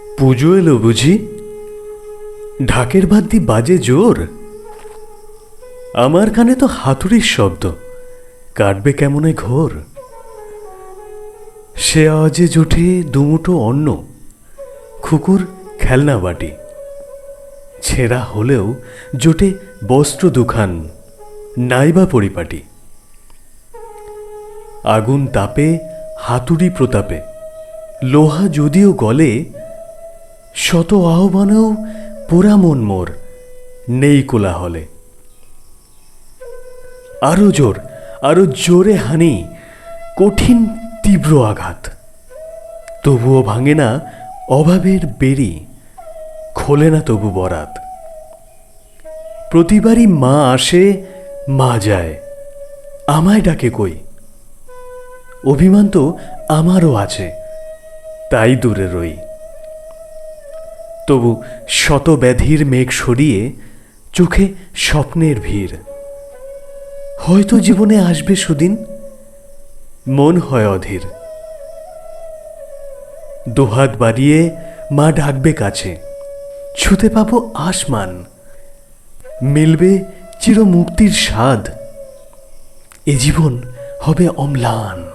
পুজো এলো বুঝি? ঢাকের বাদ্যি বাজে জোর। আমার কানে তো হাতুড়ির শব্দ। কাটবে কেমনে ঘোর? সে আওয়াজে জোটে দুমুটো অন্ন, খুকুর খেলনা বাটি। ছেঁড়া হলেও জোটে বস্ত্র দুখান, নাইবা পরিপাটি। আগুন তাপে, হাতুড়ি প্রতাপে। লোহা যদিও গলে শত আহ্বানেও পোড়া মন মোর নেই কোলাহলে। আরও জোর, আরও জোরে হানি কঠিন তীব্র আঘাত। তবুও ভাঙে না অভাবের বেরি খোলে না তবু বরাত। প্রতিবারই মা আসে, মা যায়, আমায় ডাকে কই? অভিমান তো আমারও আছে, তাই দূরে রই। তবু শত ব্যাধির মেঘ সরিয়ে চোখে স্বপ্নের ভিড়। হয়তো জীবনে আসবে সুদিন, মন হয় অধীর। দুহাত বাড়িয়ে মা ডাকবে কাছে, ছুতে পাবো আসমান। মিলবে চির মুক্তির স্বাদ, এ জীবন হবে অম্লান।